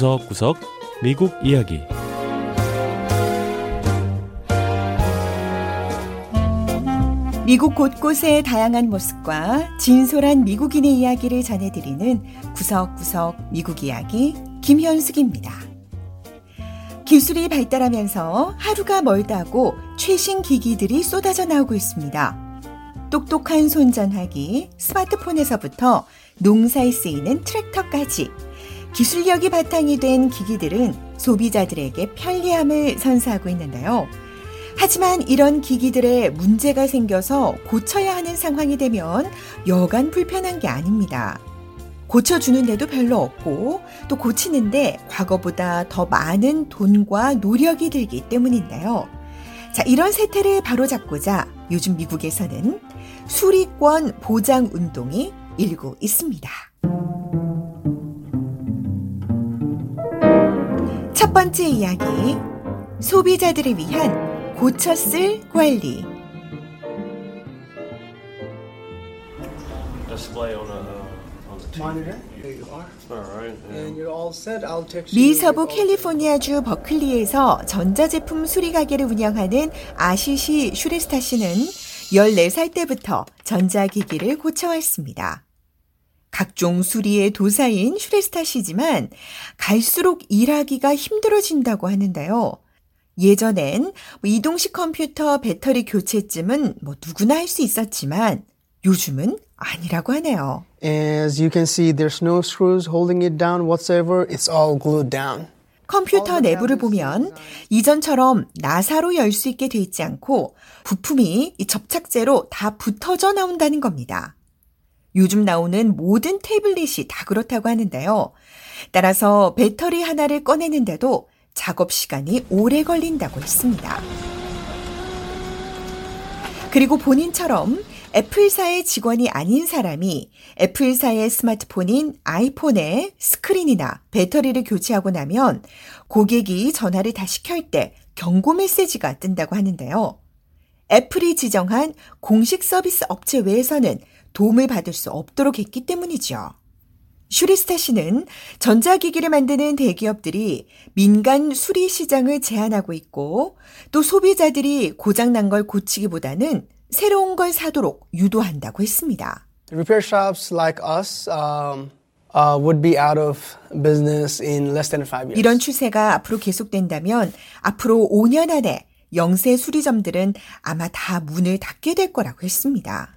구석구석 미국 이야기 미국 곳곳의 다양한 모습과 진솔한 미국인의 이야기를 전해드리는 구석구석 미국 이야기 김현숙입니다. 기술이 발달하면서 하루가 멀다고 최신 기기들이 쏟아져 나오고 있습니다. 똑똑한 손전화기, 스마트폰에서부터 농사에 쓰이는 트랙터까지 기술력이 바탕이 된 기기들은 소비자들에게 편리함을 선사하고 있는데요. 하지만 이런 기기들에 문제가 생겨서 고쳐야 하는 상황이 되면 여간 불편한 게 아닙니다. 고쳐주는 데도 별로 없고 또 고치는데 과거보다 더 많은 돈과 노력이 들기 때문인데요. 자, 이런 세태를 바로잡고자 요즘 미국에서는 수리권 보장 운동이 일고 있습니다. 첫 번째 이야기. 소비자들을 위한 고쳐 쓸 관리. uh. 미서부 캘리포니아주 버클리에서 전자제품 수리 가게를 운영하는 아시시 슈레스타 씨는 14살 때부터 전자기기를 고쳐왔습니다. 각종 수리의 도사인 슈레스타 씨지만 갈수록 일하기가 힘들어진다고 하는데요. 예전엔 뭐 이동식 컴퓨터 배터리 교체쯤은 뭐 누구나 할 수 있었지만 요즘은 아니라고 하네요. As you can see, there's no screws holding it down whatsoever. It's all glued down. 컴퓨터 내부를 보면 이전처럼 나사로 열 수 있게 돼 있지 않고 부품이 이 접착제로 다 붙어져 나온다는 겁니다. 요즘 나오는 모든 태블릿이 다 그렇다고 하는데요. 따라서 배터리 하나를 꺼내는데도 작업 시간이 오래 걸린다고 했습니다. 그리고 본인처럼 애플사의 직원이 아닌 사람이 애플사의 스마트폰인 아이폰의 스크린이나 배터리를 교체하고 나면 고객이 전화를 다시 켤 때 경고 메시지가 뜬다고 하는데요. 애플이 지정한 공식 서비스 업체 외에서는 도움을 받을 수 없도록 했기 때문이죠. 슈리스타 씨는 전자기기를 만드는 대기업들이 민간 수리 시장을 제한하고 있고 또 소비자들이 고장난 걸 고치기보다는 새로운 걸 사도록 유도한다고 했습니다. Repair shops like us um, uh, would be out of business in less than five years. 이런 추세가 앞으로 계속된다면 앞으로 5년 안에 영세 수리점들은 아마 다 문을 닫게 될 거라고 했습니다.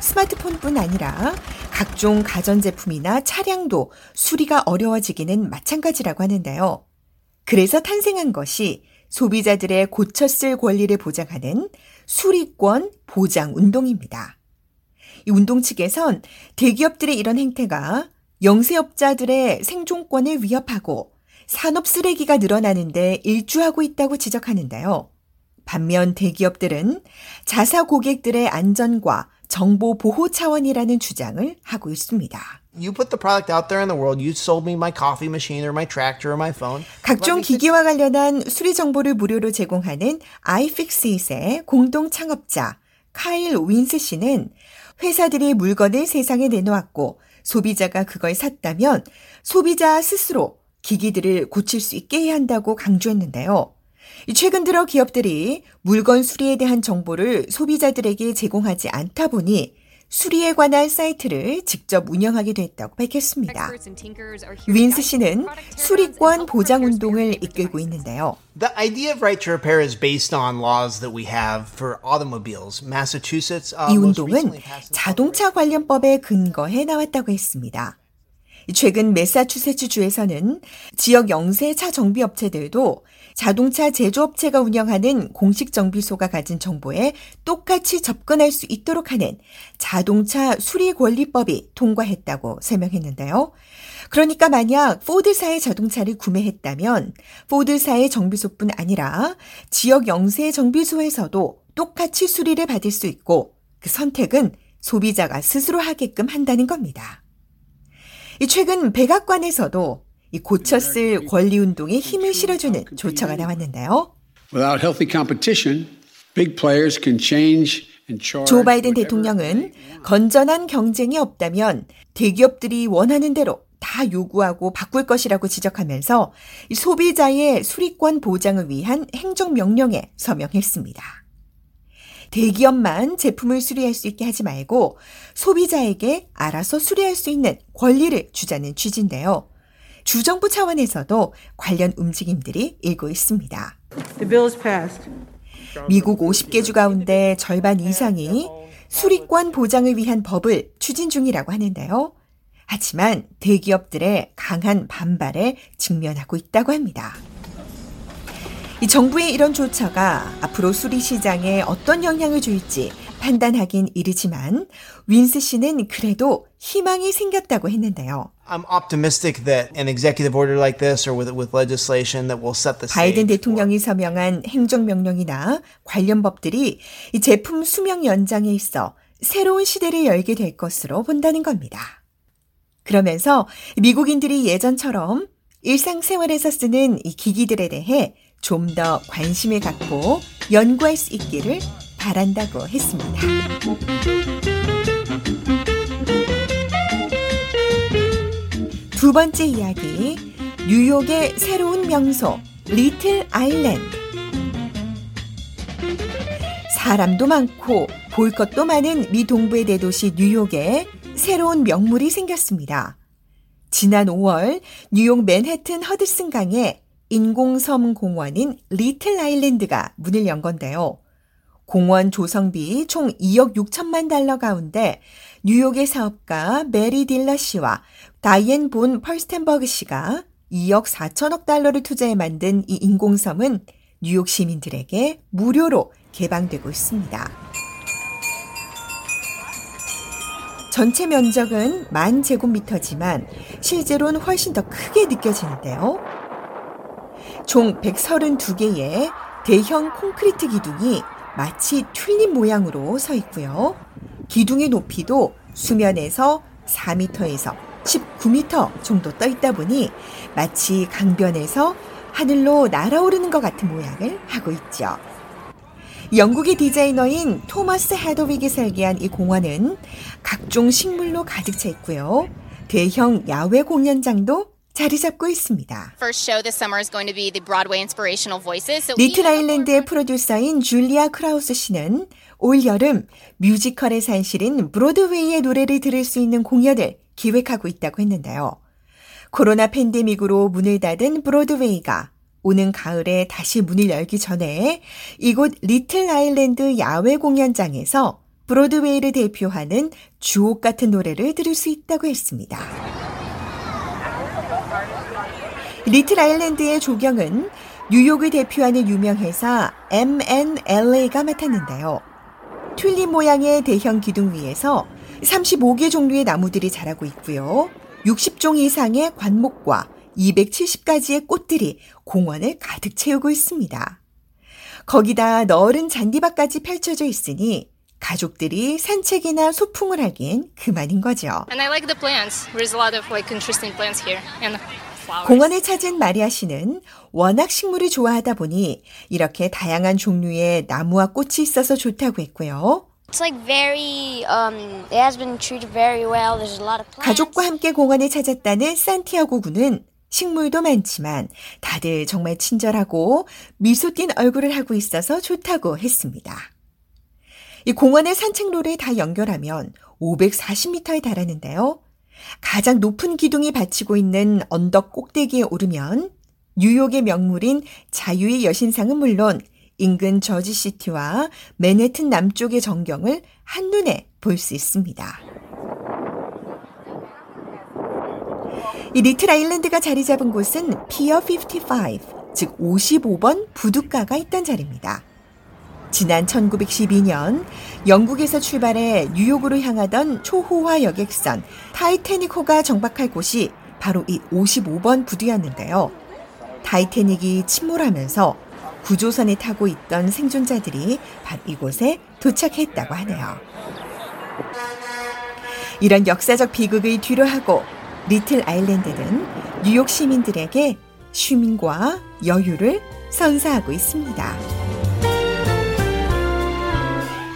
스마트폰뿐 아니라 각종 가전제품이나 차량도 수리가 어려워지기는 마찬가지라고 하는데요. 그래서 탄생한 것이 소비자들의 쓸 권리를 보장하는 수리권 보장 운동입니다. 이 운동 측에선 대기업들의 이런 행태가 영세업자들의 생존권을 위협하고 산업 쓰레기가 늘어나는데 일주하고 있다고 지적하는데요. 반면 대기업들은 자사 고객들의 안전과 정보 보호 차원이라는 주장을 하고 있습니다. You put the product out there in the world. You sold me my coffee machine or my tractor or my phone. 각종 기기와 관련한 수리 정보를 무료로 제공하는 iFixit의 공동 창업자 카일 윈스 씨는 회사들이 물건을 세상에 내놓았고 소비자가 그걸 샀다면 소비자 스스로 기기들을 고칠 수 있게 해야 한다고 강조했는데요. 최근 들어 기업들이 물건 수리에 대한 정보를 소비자들에게 제공하지 않다 보니 수리에 관한 사이트를 직접 운영하게 됐다고 밝혔습니다. 윈스 씨는 수리권 보장 운동을 이끌고 있는데요. The idea of right to repair is based on laws that we have for automobiles. Massachusetts uh, 이 운동은 자동차 관련법에 근거해 나왔다고 했습니다. 최근 매사추세츠 주에서는 지역 영세 차 정비 업체들도 자동차 제조업체가 운영하는 공식 정비소가 가진 정보에 똑같이 접근할 수 있도록 하는 자동차 수리 권리법이 통과했다고 설명했는데요. 그러니까 만약 포드사의 자동차를 구매했다면 포드사의 정비소뿐 아니라 지역 영세 정비소에서도 똑같이 수리를 받을 수 있고 그 선택은 소비자가 스스로 하게끔 한다는 겁니다. 이 최근 백악관에서도 이 고쳤을 권리 운동에 힘을 실어주는 조처가 나왔는데요. Without healthy competition, big players can change and charge. 조 바이든 대통령은. 건전한 경쟁이 없다면 대기업들이 원하는 대로 다 요구하고 바꿀 것이라고 지적하면서 소비자의 수리권 보장을 위한 행정명령에 서명했습니다. 대기업만 제품을 수리할 수 있게 하지 말고 소비자에게 알아서 수리할 수 있는 권리를 주자는 취지인데요. 주정부 차원에서도 관련 움직임들이 일고 있습니다. 미국 50개 주 가운데 절반 이상이 수리권 보장을 위한 법을 추진 중이라고 하는데요. 하지만 대기업들의 강한 반발에 직면하고 있다고 합니다. 이 정부의 이런 조처가 앞으로 수리 시장에 어떤 영향을 줄지 판단하긴 이르지만 윈스 씨는 그래도 희망이 생겼다고 했는데요. I'm optimistic that an executive order like this or with, with legislation that will set the 바이든 대통령이 서명한 행정 명령이나 관련 법들이 이 제품 수명 연장에 있어 새로운 시대를 열게 될 것으로 본다는 겁니다. 그러면서 미국인들이 예전처럼 일상생활에서 쓰는 이 기기들에 대해 좀 더 관심을 갖고 연구할 수 있기를 바란다고 했습니다. 두 번째 이야기, 뉴욕의 새로운 명소, 리틀 아일랜드. 사람도 많고 볼 것도 많은 미 동부의 대도시 뉴욕에 새로운 명물이 생겼습니다. 지난 5월 뉴욕 맨해튼 허드슨 강에 인공섬 공원인 리틀 아일랜드가 문을 연 건데요. 공원 조성비 총 2억 6천만 달러 가운데 뉴욕의 사업가 배리 딜러 씨와 다이앤 본 퍼스텐버그 씨가 2억 4천억 달러를 투자해 만든 이 인공섬은 뉴욕 시민들에게 무료로 개방되고 있습니다. 전체 면적은 만 제곱미터지만 실제로는 훨씬 더 크게 느껴지는데요. 총 132개의 대형 콘크리트 기둥이 마치 튤립 모양으로 서 있고요. 기둥의 높이도 수면에서 4m에서 19m 정도 떠 있다 보니 마치 강변에서 하늘로 날아오르는 것 같은 모양을 하고 있죠. 영국의 디자이너인 토마스 헤더윅이 설계한 이 공원은 각종 식물로 가득 차 있고요. 대형 야외 공연장도 자리 잡고 있습니다. 리틀 아일랜드의 프로듀서인 줄리아 크라우스 씨는 올 여름 뮤지컬의 산실인 브로드웨이의 노래를 들을 수 있는 공연을 기획하고 있다고 했는데요. 코로나 팬데믹으로 문을 닫은 브로드웨이가 오는 가을에 다시 문을 열기 전에 이곳 리틀 아일랜드 야외 공연장에서 브로드웨이를 대표하는 주옥 같은 노래를 들을 수 있다고 했습니다. 리틀 아일랜드의 조경은 뉴욕을 대표하는 유명 회사 M&LA가 맡았는데요. 튤립 모양의 대형 기둥 위에서 35개 종류의 나무들이 자라고 있고요. 60종 이상의 관목과 270가지의 꽃들이 공원을 가득 채우고 있습니다. 거기다 너른 잔디밭까지 펼쳐져 있으니 가족들이 산책이나 소풍을 하기엔 그만인 거죠. And I like the plants. There's a lot of like interesting plants here and flowers. 공원을 찾은 마리아 씨는 워낙 식물을 좋아하다 보니 이렇게 다양한 종류의 나무와 꽃이 있어서 좋다고 했고요. It's like very, um, it has been treated very well. There's a lot of plants. 가족과 함께 공원을 찾았다는 산티아고 군은 식물도 많지만 다들 정말 친절하고 미소 띤 얼굴을 하고 있어서 좋다고 했습니다. 이 공원의 산책로를 다 연결하면 540m에 달하는데요. 가장 높은 기둥이 받치고 있는 언덕 꼭대기에 오르면 뉴욕의 명물인 자유의 여신상은 물론 인근 저지시티와 맨해튼 남쪽의 전경을 한눈에 볼 수 있습니다. 이 리틀 아일랜드가 자리 잡은 곳은 피어 55, 즉 55번 부둣가가 있던 자리입니다. 지난 1912년 영국에서 출발해 뉴욕으로 향하던 초호화 여객선 타이타닉호가 정박할 곳이 바로 이 55번 부두였는데요. 타이타닉이 침몰하면서 구조선에 타고 있던 생존자들이 바로 이곳에 도착했다고 하네요. 이런 역사적 비극을 뒤로 하고 리틀 아일랜드는 뉴욕 시민들에게 쉼과 여유를 선사하고 있습니다.